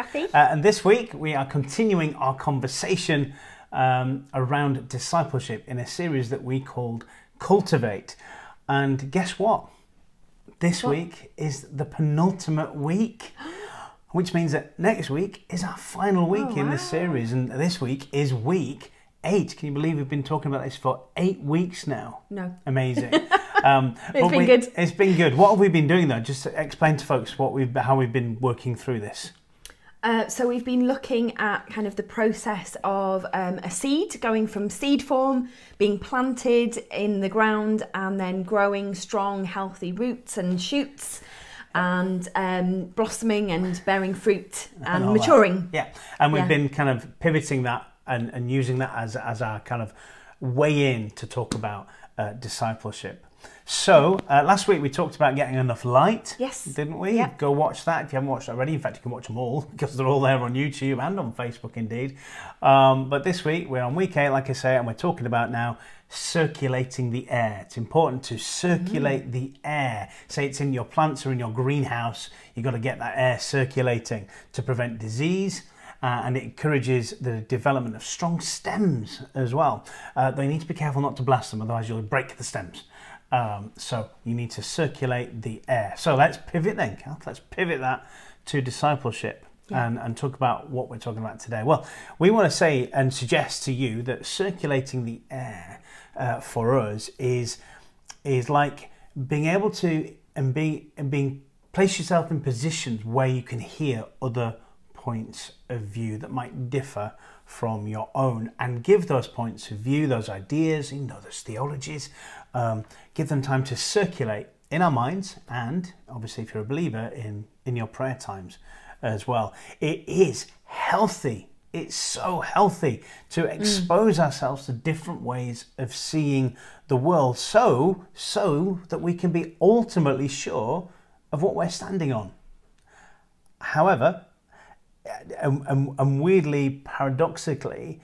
Kathy. Uh, and this week we are continuing our conversation um, around discipleship in a series that we called Cultivate. And guess what? This What? week is the penultimate week, which means that next week is our final week Oh, in this series. And this week is week eight. Can you believe we've been talking about this for eight weeks now? No. Amazing. Um, It's been we- good. It's been good. What have we been doing though? Just to explain to folks what we've how we've been working through this. Uh, so we've been looking at kind of the process of um, a seed going from seed form, being planted in the ground, and then growing strong, healthy roots and shoots, and um, blossoming and bearing fruit and, that. maturing. Yeah, and we've Yeah. been kind of pivoting that and, and using that as as our kind of way in to talk about uh, discipleship. So uh, last week we talked about getting enough light. Yes. didn't we? Yeah. Go watch that if you haven't watched it already. In fact, you can watch them all because they're all there on YouTube and on Facebook, indeed. Um, but this week we're on week eight, like I say, and we're talking about now circulating the air. It's important to circulate the air. Say it's in your plants or in your greenhouse, you've got to get that air circulating to prevent disease. Uh, and it encourages the development of strong stems as well. Uh, you need to be careful not to blast them, otherwise you'll break the stems. Um, so you need to circulate the air. So let's pivot then, Kath. Let's pivot that to discipleship and, and talk about what we're talking about today. Well, we want to say and suggest to you that circulating the air uh, for us is is like being able to and be and being place yourself in positions where you can hear other points of view that might differ from your own and give those points of view, those ideas, you know, those theologies, um, give them time to circulate in our minds and obviously if you're a believer in, in your prayer times as well. It is healthy. It's so healthy to expose ourselves to different ways of seeing the world so so that we can be ultimately sure of what we're standing on. However, and, and, and weirdly, paradoxically,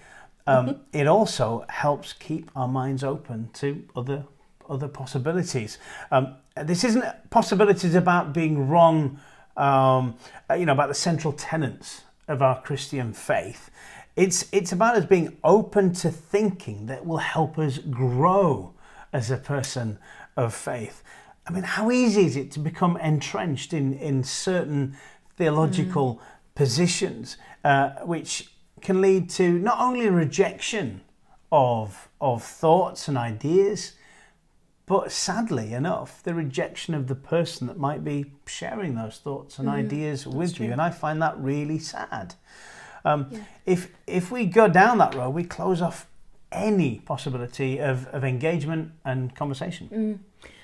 um, it also helps keep our minds open to other other possibilities. Um, this isn't possibilities about being wrong, um, you know, about the central tenets of our Christian faith. It's it's about us being open to thinking that will help us grow as a person of faith. I mean, how easy is it to become entrenched in in certain theological positions, uh, which can lead to not only rejection of of thoughts and ideas, but sadly enough, the rejection of the person that might be sharing those thoughts and ideas with you, and I find that really sad. Um, If if we go down that road, we close off any possibility of, of engagement and conversation.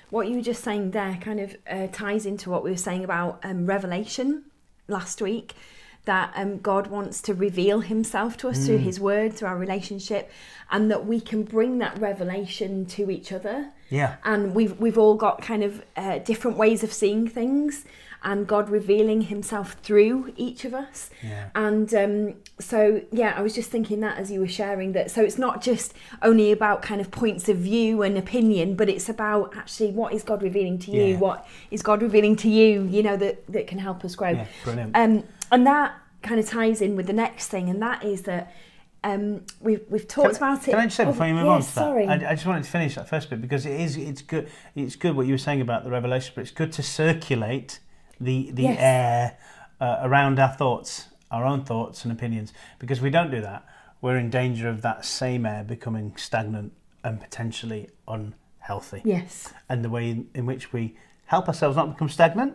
What you were just saying there kind of uh, ties into what we were saying about um, revelation last week. That um, God wants to reveal Himself to us through His Word, through our relationship, and that we can bring that revelation to each other. Yeah. And we've we've all got kind of uh, different ways of seeing things, and God revealing Himself through each of us. Yeah. And um, so, yeah, I was just thinking that as you were sharing that. So it's not just only about kind of points of view and opinion, but it's about actually what is God revealing to you? Yeah. What is God revealing to you? You know that that can help us grow. Yeah, brilliant. Um, and that kind of ties in with the next thing, and that is that um, we've we've talked about it. Can I just say Oh, before you move yeah, on to that? sorry. I, I just wanted to finish that first bit because it is it's good it's good what you were saying about the revelation, but it's good to circulate the the Yes. air uh, around our thoughts, our own thoughts and opinions. Because if we don't do that, we're in danger of that same air becoming stagnant and potentially unhealthy. yes. And the way in, in which we help ourselves not become stagnant,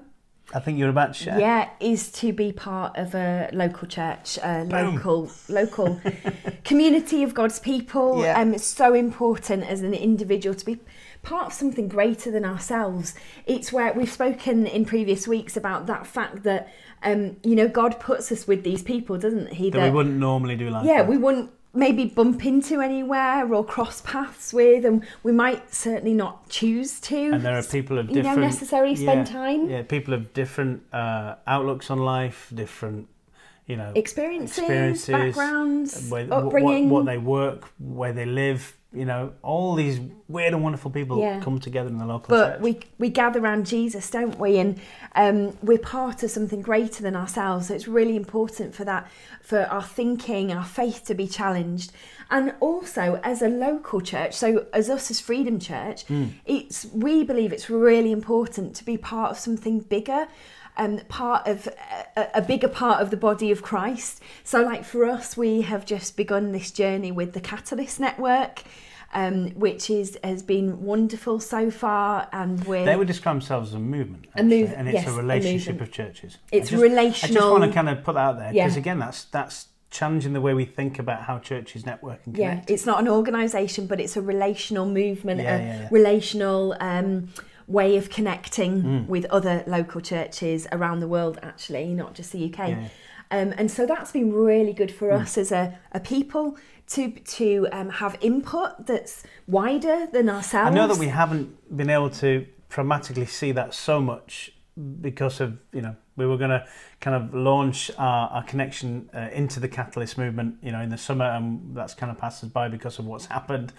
I think you're about to share. Yeah, is to be part of a local church, a Boom. local local community of God's people. Yeah. Um, it's so important as an individual to be part of something greater than ourselves. It's where we've spoken in previous weeks about that fact that um, you know God puts us with these people, doesn't He? That we wouldn't normally do life yeah, with. we wouldn't maybe bump into anywhere or cross paths with, and we might certainly not choose to. and there are people of different, you know, necessarily spend yeah, time. Yeah, people of different uh, outlooks on life, different, you know, experiences, experiences, backgrounds, where, upbringing. what, what they work, where they live, you know, all these weird and wonderful people Yeah. come together in the local But church. we we gather around Jesus, don't we? And um, we're part of something greater than ourselves. So it's really important for that, for our thinking, our faith to be challenged, and also as a local church. So as us as Freedom Church, it's we believe it's really important to be part of something bigger. Um, part of a, a bigger part of the body of Christ. So, like for us, we have just begun this journey with the Catalyst Network, um, which is has been wonderful so far, and we're They would describe themselves as a movement, A move- and it's yes, a a relationship movement. of churches. It's I just, I just want to kind of put that out there because Yeah. again, that's that's challenging the way we think about how churches network and connect. yeah, it's not an organisation, but it's a relational movement, Yeah, a yeah. relational um, way of connecting Mm. with other local churches around the world. Actually, not just the UK. Yeah. Um, and so that's been really good for Mm. us as a, a people to to um, have input that's wider than ourselves. I know that we haven't been able to pragmatically see that so much because of you know we were going to kind of launch our, our connection uh, into the catalyst movement you know in the summer and that's kind of passed us by because of what's happened.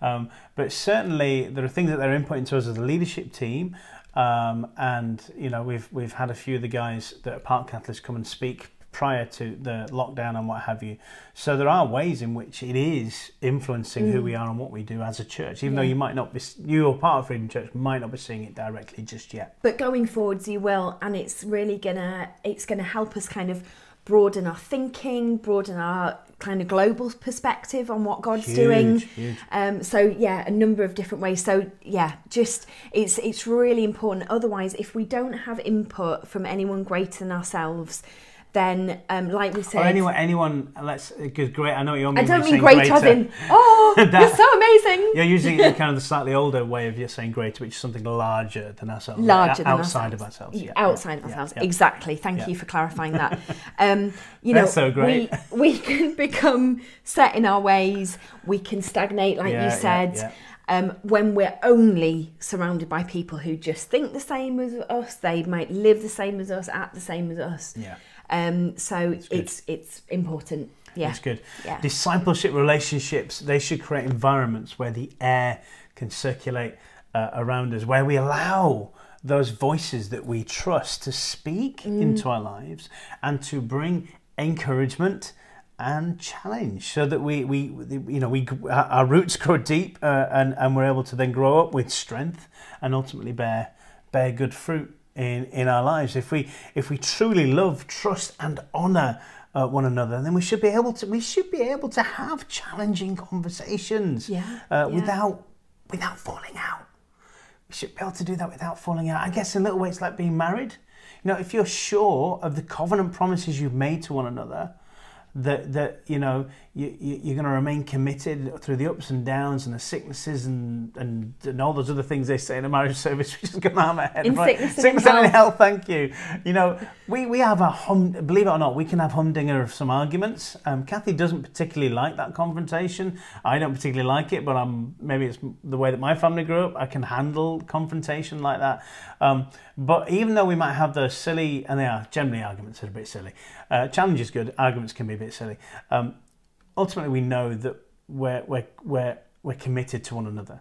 Um, but certainly there are things that they're inputting to us as a leadership team um, and you know we've we've had a few of the guys that are part catalyst come and speak prior to the lockdown and what have you. So there are ways in which it is influencing who we are and what we do as a church even though Mm. You might not be you or part of freedom church might not be seeing it directly just yet. But going forwards you will and it's really gonna it's gonna help us kind of broaden our thinking broaden our kind of global perspective on what god's huge, doing. huge. um, so yeah a number of different ways. So yeah just it's it's really important. Otherwise if we don't have input from anyone greater than ourselves then um, like we said or anyone anyone let's because great i know what you mean I don't you're mean great as in, oh, That- you're so amazing. You're using kind of the slightly older way of you're saying greater, which is something larger than ourselves, Larger than outside ourselves. of ourselves. Yeah, outside of ourselves. yeah. Exactly. Thank Yeah. you for clarifying that. Um, you That's know, so great. We, we can become set in our ways. We can stagnate, like Yeah, you yeah, said. yeah. Um, when we're only surrounded by people who just think the same as us, they might live the same as us, act the same as us. Yeah, Um, so it's it's important. Yeah, it's good. yeah. Discipleship relationships, they should create environments where the air can circulate uh, around us, where we allow those voices that we trust to speak Mm. into our lives and to bring encouragement and challenge so that we, we you know we our our roots grow deep uh, and and we're able to then grow up with strength and ultimately bear bear good fruit in in our lives if we if we truly love trust and honor uh, one another then we should be able to we should be able to have challenging conversations Yeah, uh, yeah. without without falling out we should be able to do that without falling out. I guess in a little way it's like being married. You know, if you're sure of the covenant promises you've made to one another, that that you know you, you, you're going to remain committed through the ups and downs and the sicknesses and, and and all those other things they say in a marriage service, which is going out of my head. In right? sickness and sickness and health. Thank you. You know, we we have a hum. Believe it or not, we can have humdinger of some arguments. Um, Kathy doesn't particularly like that confrontation. I don't particularly like it, but I'm maybe it's the way that my family grew up. I can handle confrontation like that. Um, but even though we might have those silly, and they are generally arguments that are a bit silly. Uh, challenge is good. Arguments can be a bit silly. Um, ultimately, we know that we're we're we're we're committed to one another.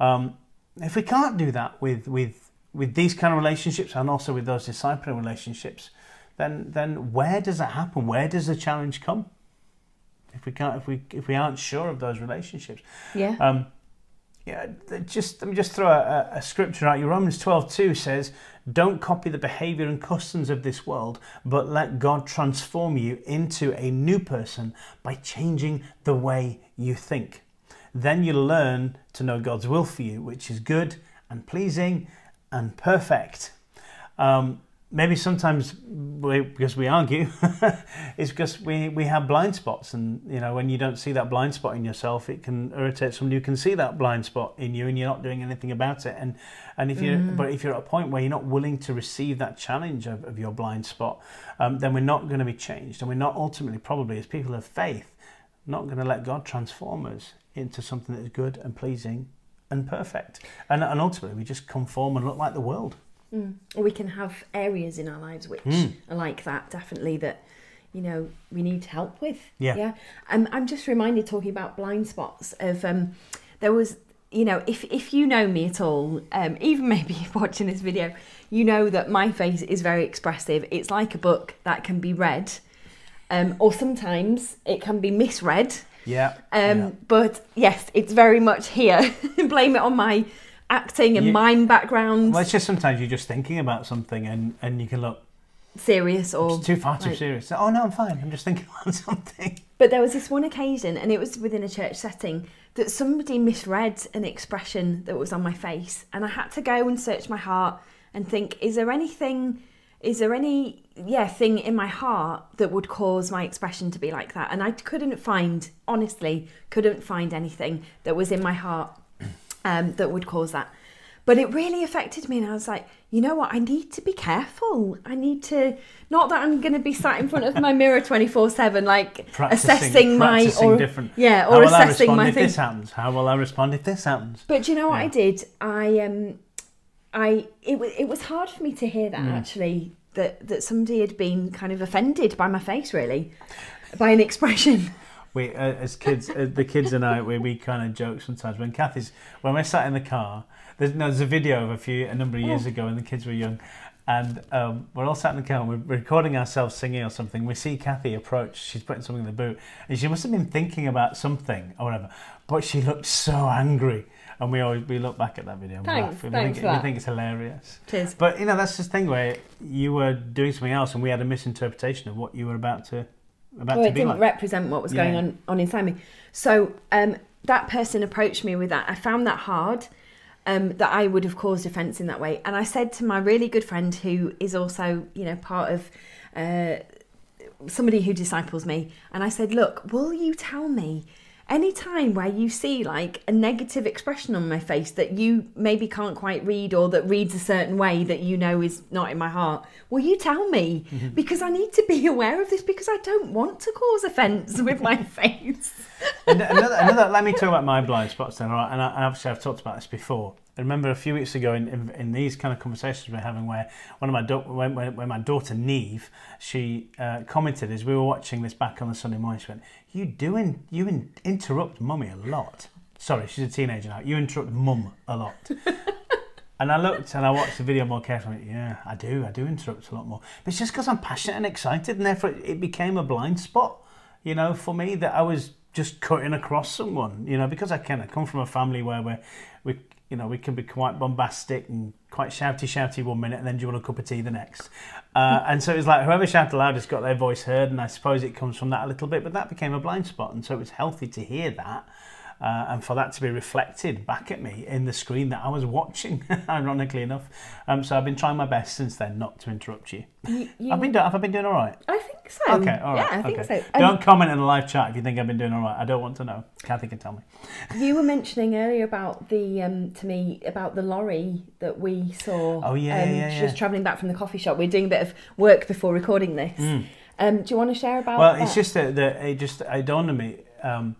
Um, if we can't do that with with with these kind of relationships and also with those discipling relationships, then then where does it happen? Where does the challenge come? If we can't, if we if we aren't sure of those relationships, yeah. um, yeah, just let me just throw a, a- scripture out. Your Romans twelve two says, "Don't copy the behavior and customs of this world, but let God transform you into a new person by changing the way you think. Then you'll learn to know God's will for you, which is good and pleasing and perfect." Um, maybe sometimes we, because we argue, it's because we, we have blind spots, and you know when you don't see that blind spot in yourself, it can irritate someone who can see that blind spot in you, and you're not doing anything about it. And and if you but if you're at a point where you're not willing to receive that challenge of, of your blind spot, um, then we're not going to be changed, and we're not ultimately probably as people of faith not going to let God transform us into something that is good and pleasing and perfect. And, and ultimately, we just conform and look like the world. Mm. Or we can have areas in our lives which Mm. are like that, definitely, that, you know we need help with. Yeah. Yeah. Um, I'm just reminded talking about blind spots of um, there was you know if if you know me at all, um, even maybe watching this video, you know that my face is very expressive. It's like a book that can be read, um, or sometimes it can be misread. Yeah. Um, yeah. But yes, it's very much here. Blame it on my acting and You- mime background, Well, it's just sometimes you're just thinking about something and, and you can look serious or. it's too far too like- serious. Oh no, I'm fine. I'm just thinking about something. But there was this one occasion, and it was within a church setting, that somebody misread an expression that was on my face, and I had to go and search my heart and think: Is there anything? Is there any yeah thing in my heart that would cause my expression to be like that? And I couldn't find, honestly, couldn't find anything that was in my heart um, that would cause that. But it really affected me, and I was like, you know what? I need to be careful. I need to not that I'm going to be sat in front of my mirror twenty four seven, like Practicing, assessing my practicing or different. yeah, How or will I assessing respond my if thing. this happens? How will I respond if this happens? But you know what Yeah. I did? I um, I it was it was hard for me to hear that Mm. actually that that somebody had been kind of offended by my face, really, by an expression. We, uh, as kids, uh, the kids and I, we, we kind of joke sometimes when Kathy's when we're sat in the car. There's, no, there's a video of a few a number of years ago when the kids were young, and um, we're all sat in the car. and We're recording ourselves singing or something. We see Kathy approach. She's putting something in the boot, and she must have been thinking about something or whatever. But she looked so angry, and we always we look back at that video. And Thanks, laugh. We thanks think, for we think it's hilarious. Cheers. But you know that's the thing where you were doing something else, and we had a misinterpretation of what you were about to about Well, to it didn't like. represent what was going on on inside me. So um, that person approached me with that. I found that hard. Um, that I would have caused offence in that way, and I said to my really good friend, who is also, you know, part of uh, somebody who disciples me, and I said, "Look, will you tell me any time where you see like a negative expression on my face that you maybe can't quite read or that reads a certain way that you know is not in my heart will you tell me? Mm-hmm. Because i need to be aware of this because i don't want to cause offense with my face another, another, let me talk about my blind spots then, all right? And, I, and obviously I've talked about this before. I remember a few weeks ago in, in, in these kind of conversations we're having where one of my da- when, when, when my daughter Neve, she uh, commented as we were watching this back on the Sunday morning, she went, you do in, you in, interrupt mummy a lot. Sorry, she's a teenager now. You interrupt mum a lot. And I looked and I watched the video more carefully. Yeah, I do. I do interrupt a lot more. But it's just because I'm passionate and excited, and therefore it became a blind spot, you know, for me that I was just cutting across someone, you know, because I kind of come from a family where we're, we, you know, we can be quite bombastic and quite shouty, shouty one minute, and then do you want a cup of tea the next? Uh, and so it was like whoever shouted loudest got their voice heard, and I suppose it comes from that a little bit. But that became a blind spot, and so it was healthy to hear that. Uh, and for that to be reflected back at me in the screen that I was watching, ironically enough. Um, so I've been trying my best since then not to interrupt you. you, you- I've been, do- have I been doing all right? i think so Okay, all right. yeah i think okay. so Um, Don't comment in the live chat if you think I've been doing all right. I don't want to know. Kathy can tell me. you were mentioning earlier about the um, to me about the lorry that we saw Oh, yeah, um, yeah, yeah. just travelling back from the coffee shop we're doing a bit of work before recording this um, do you want to share about Mm. Well, that? it's just that, that it just it dawned on me um,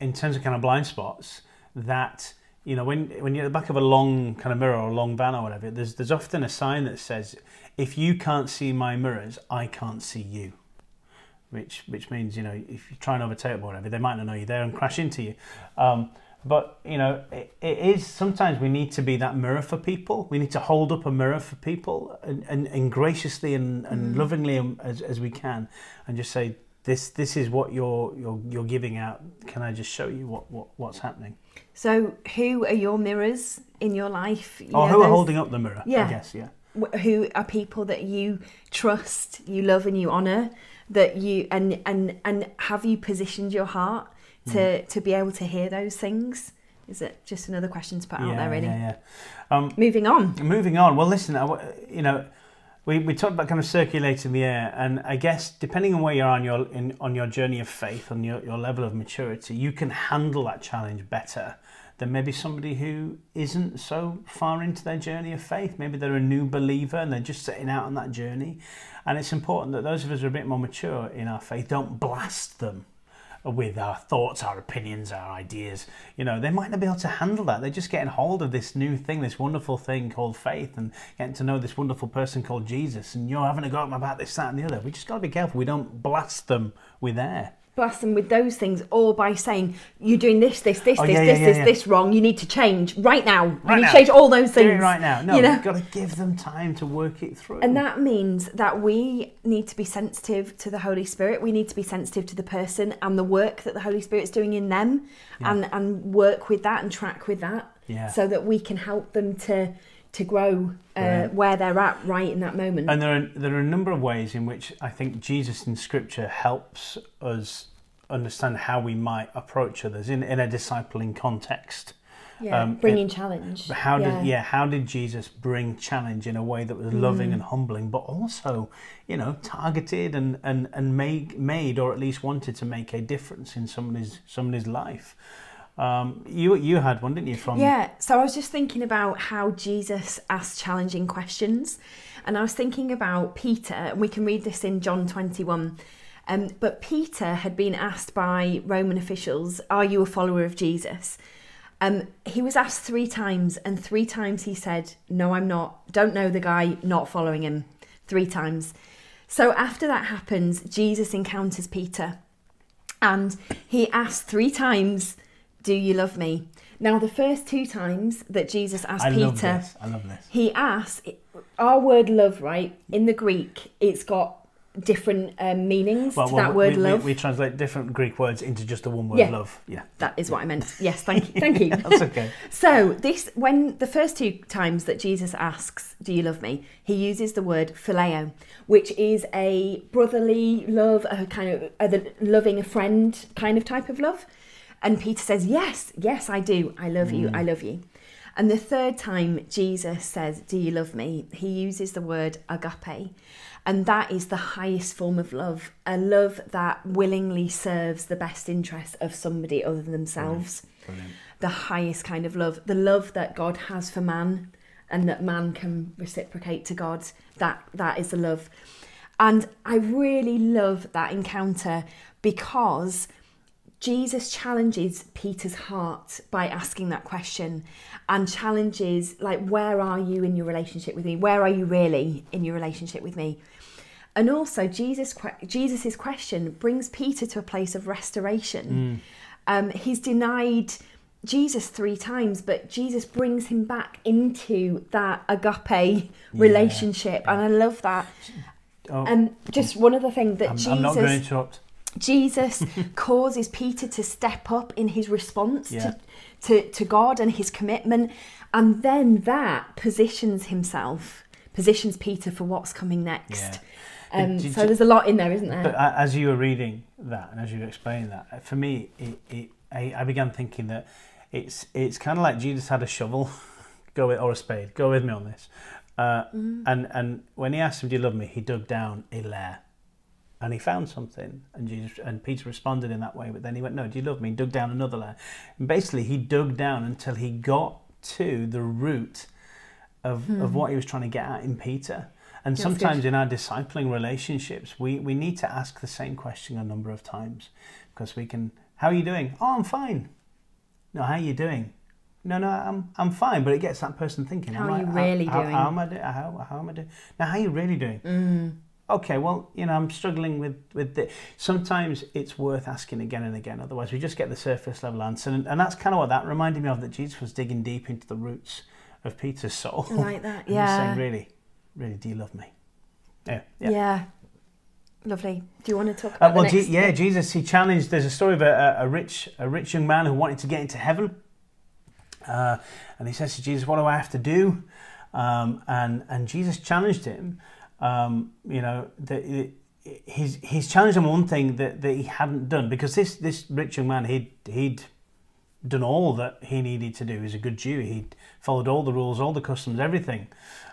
in terms of kind of blind spots that you know when when you're at the back of a long kind of mirror or a long van or whatever, there's there's often a sign that says, "If you can't see my mirrors, I can't see you." Which which means you know if you try and overtake them or whatever, they might not know you're there and crash into you. Um, but you know it, it is sometimes we need to be that mirror for people. We need to hold up a mirror for people and, and, and graciously and, and lovingly um, as, as we can, and just say this this is what you're you're you're giving out. Can I just show you what, what what's happening? So, who are your mirrors in your life? You Or know, who are holding up the mirror? Yeah. I guess yeah. Who are people that you trust, you love, and you honour? That you and and and have you positioned your heart Mm. to to be able to hear those things? Is it just another question to put out there? Really. yeah, yeah. Um, Moving on. Moving on. Well, listen, I you know, we, we talked about kind of circulating the air, and I guess depending on where you are on your in, on your journey of faith, on your, your level of maturity, you can handle that challenge better than maybe somebody who isn't so far into their journey of faith. Maybe they're a new believer and they're just setting out on that journey. And it's important that those of us who are a bit more mature in our faith don't blast them with our thoughts, our opinions, our ideas. You know, they might not be able to handle that. They're just getting hold of this new thing, this wonderful thing called faith, and getting to know this wonderful person called Jesus. And you're having a go at them about this, that, and the other. We just got to be careful. We don't blast them with air blast them with those things or by saying you're doing this this this Oh, this yeah, this yeah, this yeah. this wrong you need to change right now Right you need now. to change all those Do things it right now. No, you know you've got to give them time to work it through. and that means that we need to be sensitive to the Holy Spirit. We need to be sensitive to the person and the work that the Holy Spirit's doing in them and, and work with that and track with that Yeah. so that we can help them to to grow uh, where they're at right in that moment. And there are there are a number of ways in which I think Jesus in Scripture helps us understand how we might approach others in, in a discipling context. yeah, um, bringing challenge. How yeah. did yeah? How did Jesus bring challenge in a way that was loving and humbling, but also you know targeted and and and made made or at least wanted to make a difference in somebody's somebody's life? Um, you you had one, didn't you? From Yeah, so I was just thinking about how Jesus asked challenging questions. And I was thinking about Peter, and we can read this in John 21. Um, but Peter had been asked by Roman officials, Are you a follower of Jesus? Um, he was asked three times, and three times he said, No, I'm not. Don't know the guy, not following him. Three times. So after that happens, Jesus encounters Peter and he asked three times, Do you love me? Now, the first two times that Jesus asked I Peter, love this. I love this. he asked, our word love, right? In the Greek, it's got different um, meanings to that word we, we- love. We, translate different Greek words into just the one word Yeah. love. Yeah, that is what I meant. Yes, thank you. Thank you. that's okay. So this, when the first two times that Jesus asks, "Do you love me?" he uses the word phileo, which is a brotherly love, a kind of a, loving a friend kind of type of love. And Peter says, "Yes, yes, I do. I love you. I mm. love you." And the third time Jesus says, "Do you love me?" he uses the word agape. And that is the highest form of love, a love that willingly serves the best interest of somebody other than themselves Brilliant. the highest kind of love, the love that God has for man and that man can reciprocate to God. That that is the love. And I really love that encounter because Jesus challenges Peter's heart by asking that question and challenges like where are you in your relationship with me? Where are you really in your relationship with me? And also Jesus Jesus's question brings Peter to a place of restoration. Um, he's denied Jesus three times, but Jesus brings him back into that agape relationship, and I love that. Oh, And just one other thing that I'm, Jesus I'm not going to interrupt. Jesus causes Peter to step up in his response Yeah. to, to, to God and his commitment. And then that positions himself, positions Peter for what's coming next. Yeah. Um, so there's a lot in there, isn't there? But as you were reading that and as you were explaining that, for me, it, it, I, I began thinking that it's it's kind of like Jesus had a shovel, go with or a spade. Go with me on this. Uh, And and when he asked him, "Do you love me?" he dug down a layer, and he found something. And Jesus and Peter responded in that way. But then he went, "No, do you love me?" He dug down another layer And basically, he dug down until he got to the root of of what he was trying to get at in Peter. And That's sometimes good. in our discipling relationships, we, we need to ask the same question a number of times because we can, how are you doing? Oh, I'm fine. No, how are you doing? No, no, I'm I'm fine. But it gets that person thinking. How am are I- you really how, doing? How, am I doing? How, how am I doing? Now, how are you really doing? Mm. Okay, well, you know, I'm struggling with with the. Sometimes it's worth asking again and again. Otherwise, we just get the surface level answer, and, and that's kind of what that reminded me of. That Jesus was digging deep into the roots of Peter's soul. I like that. and Yeah. saying, really, really, do you love me? Yeah, yeah. yeah. Lovely. Do you want to talk Uh, well, the Je- next? yeah, Jesus. He challenged. There's a story of a, a a rich, a rich young man who wanted to get into heaven, uh, and he says to Jesus, "What do I have to do?" Um, and and Jesus challenged him. Um, you know, that it- he's he's challenged him on one thing that, that he hadn't done because this this rich young man he'd he'd done all that he needed to do. He's a good Jew. He'd followed all the rules, all the customs, everything.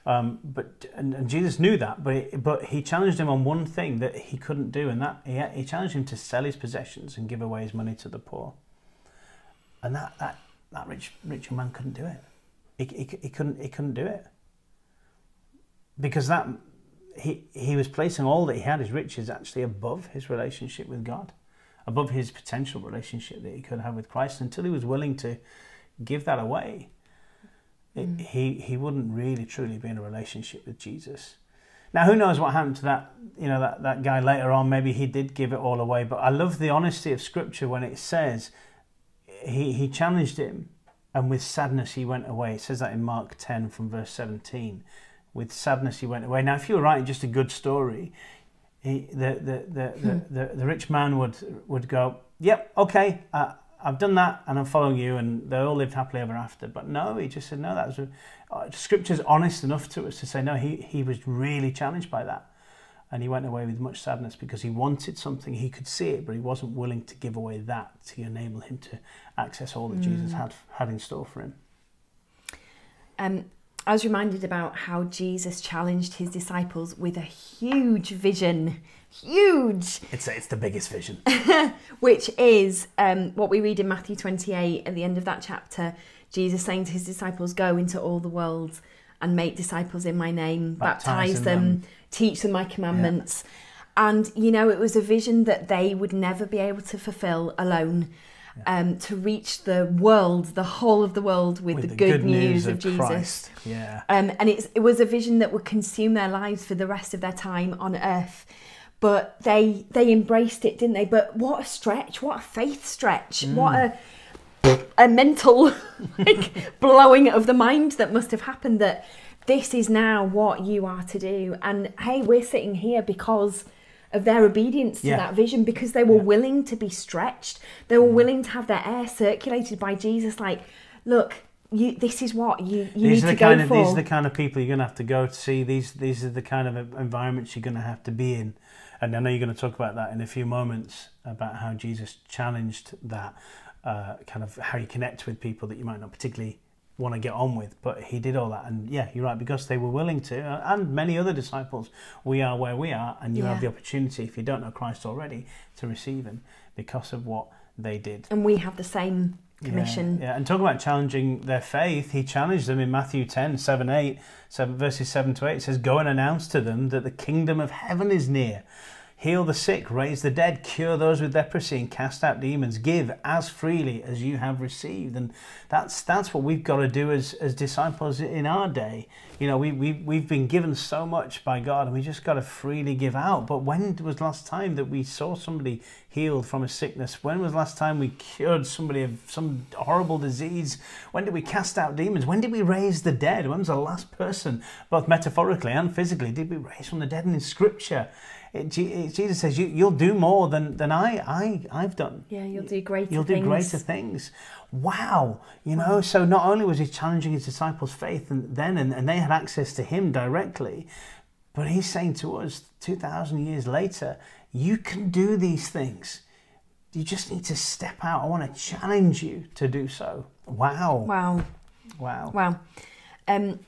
Um, but and, and Jesus knew that, but but he challenged him on one thing that he couldn't do, and that he, he challenged him to sell his possessions and give away his money to the poor. And that that, that rich rich young man couldn't do it. He, he, he couldn't he couldn't do it because that he he was placing all that he had, his riches, actually above his relationship with God. above his potential relationship that he could have with Christ until he was willing to give that away. It, Mm. he he wouldn't really truly be in a relationship with Jesus. Now, who knows what happened to that, you know, that, that guy later on? Maybe he did give it all away. But I love the honesty of Scripture when it says he, he challenged him, and with sadness he went away. It says that in Mark 10 from verse 17. With sadness he went away. Now, if you were writing just a good story, he, the, the, the, the, the, the rich man would, would go, Yep, okay, uh, I've done that and I'm following you, and they all lived happily ever after. But no, he just said, No, that was. A, uh, scripture's honest enough to us to say, No, he, he was really challenged by that. And he went away with much sadness because he wanted something. He could see it, but he wasn't willing to give away that to enable him to access all that Jesus had, had in store for him. Um, I was reminded about how Jesus challenged his disciples with a huge vision, huge, It's, it's the biggest vision. which is um, what we read in Matthew 28 at the end of that chapter. Jesus saying to his disciples, Go into all the world and make disciples in my name, baptize Baptizing them, them. teach them my commandments. And, you know, it was a vision that they would never be able to fulfill alone. Um, to reach the world, the whole of the world, with, the, good, news, of, Jesus. Christ. Yeah. Um, and it's, it was a vision that would consume their lives for the rest of their time on earth. But they they embraced it, didn't they? But what a stretch! What a faith stretch! What a a mental like, blowing of the mind that must have happened. That this is now what you are to do, and hey, we're sitting here because of their obedience to Yeah. that vision because they were Yeah. willing to be stretched. They were willing to have their air circulated by Jesus. Like, look, you. This is what you you these need are to the go kind of for. these are the kind of people you're going to have to go to see. These these are the kind of environments you're going to have to be in. And I know you're going to talk about that in a few moments about how Jesus challenged that uh, kind of how you connect with people that you might not particularly want to get on with. But he did all that, and yeah, you're right because they were willing to, uh, and many other disciples. We are where we are, and you Yeah. have the opportunity if you don't know Christ already to receive Him because of what they did. and we have the same commission. Yeah, yeah. and talk about challenging their faith. He challenged them in Matthew 10, 7, 8, 7, verses 7 to 8. It says, Go and announce to them that the kingdom of heaven is near. Heal the sick, raise the dead, cure those with leprosy, and cast out demons. Give as freely as you have received. And that's that's what we've got to do as, as disciples in our day. You know, we, we, we've been given so much by God and we just got to freely give out. But when was last time that we saw somebody healed from a sickness? When was last time we cured somebody of some horrible disease? When did we cast out demons? When did we raise the dead? When was the last person, both metaphorically and physically, did we raise from the dead? And in Scripture, it, Jesus says, you, "You'll do more than than I I I've done." Yeah, you'll do greater You'll do things. greater things. Wow, you know. So not only was he challenging his disciples' faith, and then and, and they had access to him directly, but he's saying to us, two thousand years later, you can do these things. You just need to step out. I want to challenge you to do so. Wow, Wow, wow. wow. Um,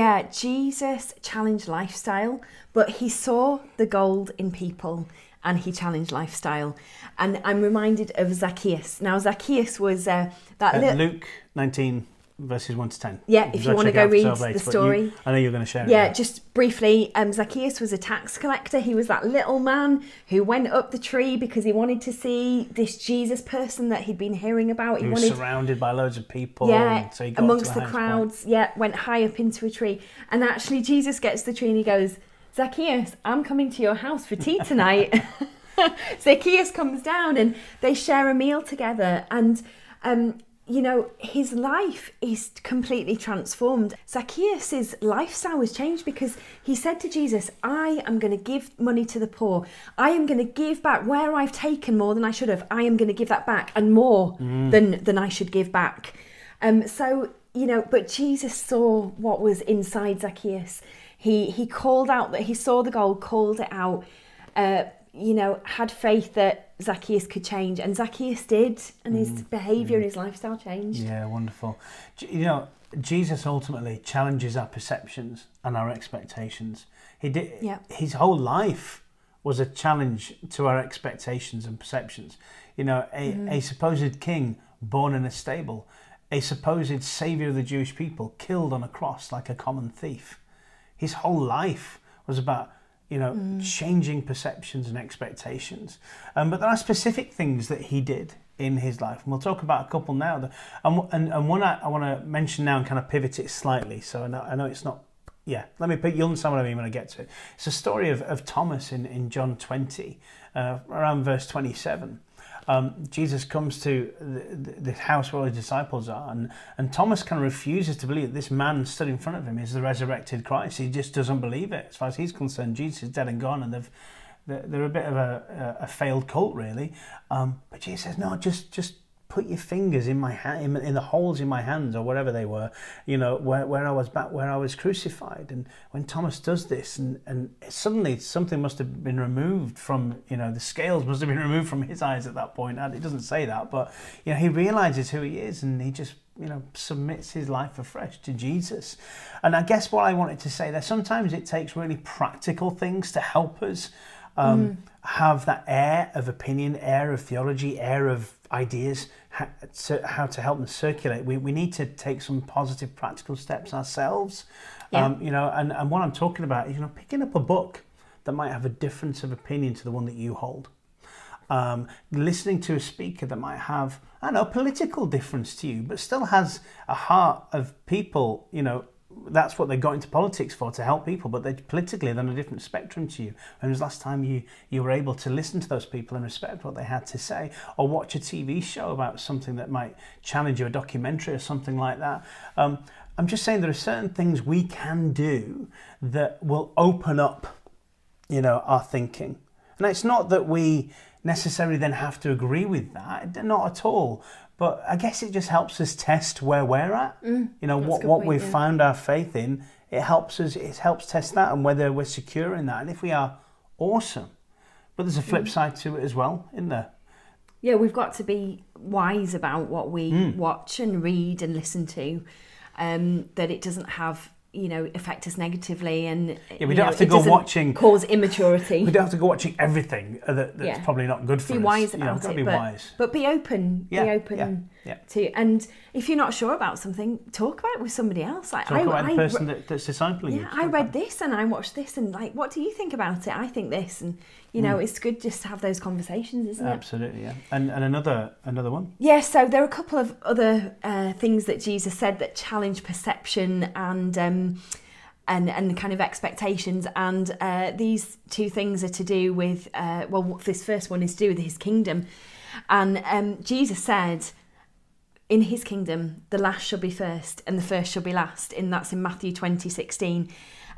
yeah, Jesus challenged lifestyle, but he saw the gold in people and he challenged lifestyle. And I'm reminded of Zacchaeus. Now, Zacchaeus was uh, that Uh, little. Luke nineteen verses one to ten. Yeah, if you wanna go read yourself the later, but you- story. I know you're going to share it. Yeah, just briefly, um, Zacchaeus was a tax collector. He was that little man who went up the tree because he wanted to see this Jesus person that he'd been hearing about. He He was wanted surrounded by loads of people. yeah, so he got to amongst the, the, highest point. crowds. Yeah, went high up into a tree. And actually, Jesus gets the tree and he goes, Zacchaeus, I'm coming to your house for tea tonight. Zacchaeus comes down and they share a meal together. And, um, you know, his life is completely transformed. Zacchaeus' lifestyle was changed because he said to Jesus, I am going to give money to the poor. I am going to give back where I've taken more than I should have. I am going to give that back and more than, than I should give back. Um, so, you know, but Jesus saw what was inside Zacchaeus. He, he called out that he saw the gold, called it out, uh, you know, had faith that Zacchaeus could change. And Zacchaeus did, and his behaviour and his lifestyle changed. Yeah, wonderful. You know, Jesus ultimately challenges our perceptions and our expectations. He did. Yeah. His whole life was a challenge to our expectations and perceptions. You know, a, Mm-hmm. a supposed king born in a stable, a supposed savior of the Jewish people killed on a cross like a common thief. His whole life was about you know, changing perceptions and expectations. Um, but there are specific things that he did in his life, and we'll talk about a couple now. That, and, and, and one I, I want to mention now and kind of pivot it slightly. So I know, I know it's not. Yeah, let me put. You'll understand what I mean when I get to it. It's a story of, of Thomas in, in John 20, uh, around verse 27 um, Jesus comes to the, the, house where his disciples are, and, and Thomas kind of refuses to believe that this man stood in front of him is the resurrected Christ. He just doesn't believe it. As far as he's concerned, Jesus is dead and gone, and they've they're a bit of a, a failed cult, really. Um, but Jesus says, no, just just put your fingers in my hand, in, in, the holes in my hands or whatever they were, you know, where, where I was back, where I was crucified. And when Thomas does this, and, and suddenly something must have been removed from, you know, the scales must have been removed from his eyes at that point. And it doesn't say that, but you know, he realizes who he is, and he just you know submits his life afresh to Jesus. And I guess what I wanted to say there, sometimes it takes really practical things to help us. Um, mm. Have that air of opinion, air of theology, air of ideas how to, how to help them circulate. We, we need to take some positive practical steps ourselves. Yeah. Um, you know, and, and what I'm talking about is, you know, picking up a book that might have a difference of opinion to the one that you hold. Um, listening to a speaker that might have, I don't know, political difference to you, but still has a heart of people, you know, that's what they got into politics for to help people but they're politically they're on a different spectrum to you. When was the last time you you were able to listen to those people and respect what they had to say or watch a tv show about something that might challenge you a documentary or something like that? Um, i'm just saying there are certain things we can do that will open up you know our thinking. And it's not that we necessarily then have to agree with that. Not at all but I guess it just helps us test where we're at. Mm, you know what what point, we've yeah. found our faith in. It helps us. It helps test that and whether we're secure in that. And if we are, awesome. But there's a flip mm. side to it as well, isn't there? Yeah, we've got to be wise about what we mm. watch and read and listen to. Um, that it doesn't have you know affect us negatively and yeah we don't know, have to go watching cause immaturity we don't have to go watching everything that, that's yeah. probably not good for be us wise about you know, it be but, wise. but be open yeah. be open yeah. to and if you're not sure about something talk about it with somebody else. Like talk I, about I, the person that, that's discipling yeah, you I read this and I watched this and like what do you think about it? I think this. And you know mm. it's good just to have those conversations isn't absolutely, it? Absolutely yeah. And and another another one. Yeah so there are a couple of other uh, things that Jesus said that challenge perception and um, and and kind of expectations. And uh, these two things are to do with uh, well this first one is to do with his kingdom. And um, jesus said in his kingdom the last shall be first and the first shall be last and that's in matthew 20 16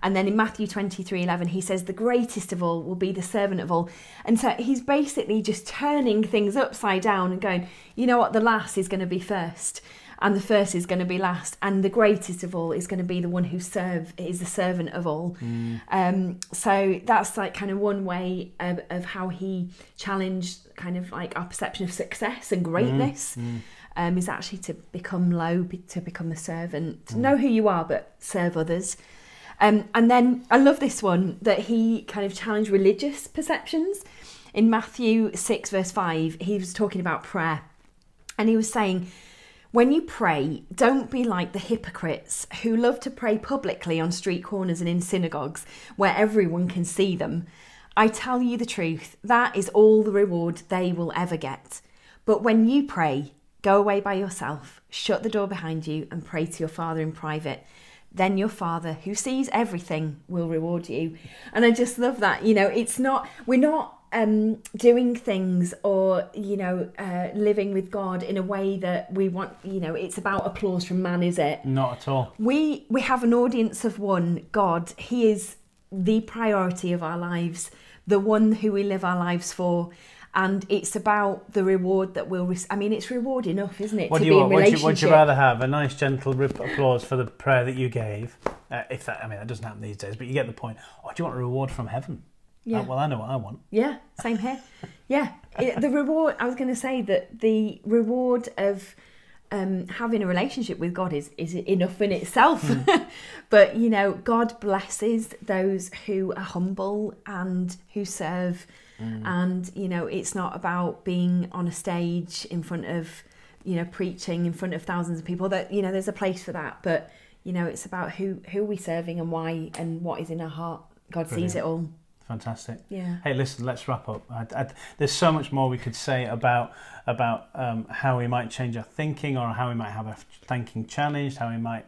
and then in Matthew 23 11, he says, The greatest of all will be the servant of all. And so he's basically just turning things upside down and going, You know what? The last is going to be first and the first is going to be last, and the greatest of all is going to be the one who serve is the servant of all. Mm. Um, so that's like kind of one way of, of, how he challenged kind of like our perception of success and greatness. Mm. Mm. Um, is actually to become low, to become a servant, to mm. know who you are, but serve others. Um, and then I love this one that he kind of challenged religious perceptions. In Matthew 6, verse 5, he was talking about prayer. And he was saying, when you pray, don't be like the hypocrites who love to pray publicly on street corners and in synagogues where everyone can see them. I tell you the truth, that is all the reward they will ever get. But when you pray, go away by yourself, shut the door behind you, and pray to your Father in private. Then your Father, who sees everything, will reward you. And I just love that. You know, it's not, we're not um, doing things or you know uh, living with God in a way that we want you know it's about applause from man is it not at all we we have an audience of one God he is the priority of our lives the one who we live our lives for and it's about the reward that we'll receive. I mean, it's reward enough, isn't it? What do you want? Would you, would you rather have a nice, gentle applause for the prayer that you gave? Uh, if that, I mean, that doesn't happen these days, but you get the point. Or do you want a reward from heaven? Yeah. Uh, well, I know what I want. Yeah, same here. yeah, it, the reward. I was going to say that the reward of um, having a relationship with God is is enough in itself. Mm. but you know, God blesses those who are humble and who serve. Mm. And you know, it's not about being on a stage in front of you know preaching in front of thousands of people. That you know, there's a place for that, but you know, it's about who who are we serving and why and what is in our heart. God Brilliant. sees it all. Fantastic. Yeah. Hey, listen, let's wrap up. I, I, there's so much more we could say about about um, how we might change our thinking, or how we might have a thinking challenged, how we might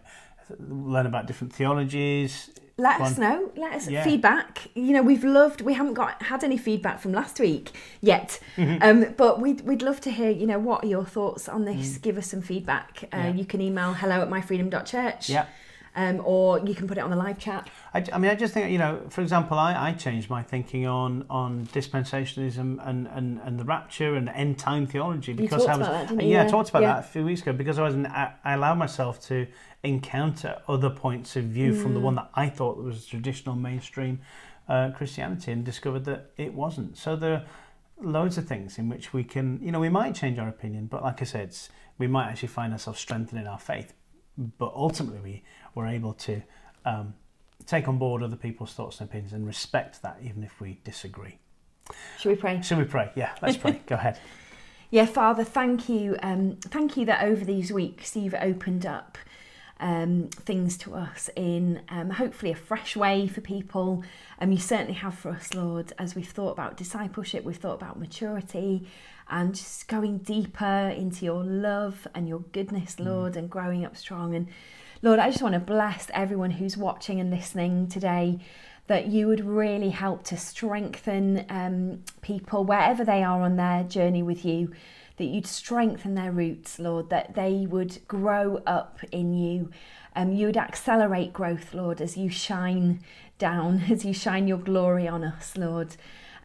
learn about different theologies. Let us know. Let us Yeah. feedback. You know, we've loved. We haven't got had any feedback from last week yet, Mm-hmm. um, but we'd we'd love to hear. You know, what are your thoughts on this? Give us some feedback. Uh, Mm. Yeah. You can email hello at myfreedom.church. Yeah. Um, or you can put it on the live chat. I, I mean, I just think you know, for example, I, I changed my thinking on on dispensationalism and, and, and the rapture and end time theology because I was that, yeah, I talked about Yeah. that a few weeks ago because I was I, I allowed myself to encounter other points of view from Mm. the one that I thought was traditional mainstream uh, Christianity and discovered that it wasn't. So there are loads of things in which we can you know we might change our opinion, but like I said, we might actually find ourselves strengthening our faith. But ultimately, we were able to um, take on board other people's thoughts and opinions and respect that, even if we disagree. Should we pray? Should we pray? Yeah, let's pray. Go ahead. Yeah, Father, thank you. Um, thank you that over these weeks you've opened up um, things to us in um, hopefully a fresh way for people. Um, you certainly have for us, Lord, as we've thought about discipleship, we've thought about maturity and just going deeper into your love and your goodness, Lord, and growing up strong. And Lord, I just want to bless everyone who's watching and listening today that you would really help to strengthen um, people wherever they are on their journey with you, that you'd strengthen their roots, Lord, that they would grow up in you. Um, you would accelerate growth, Lord, as you shine down, as you shine your glory on us, Lord.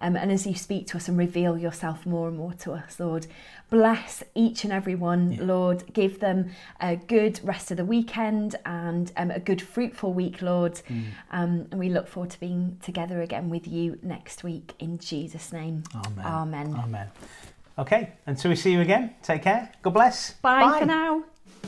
Um, and as you speak to us and reveal yourself more and more to us, Lord, bless each and every one, Lord. Give them a good rest of the weekend and um, a good, fruitful week, Lord. Um, and we look forward to being together again with you next week in Jesus' name. Amen. Amen. Amen. Okay, until we see you again, take care. God bless. Bye, for now.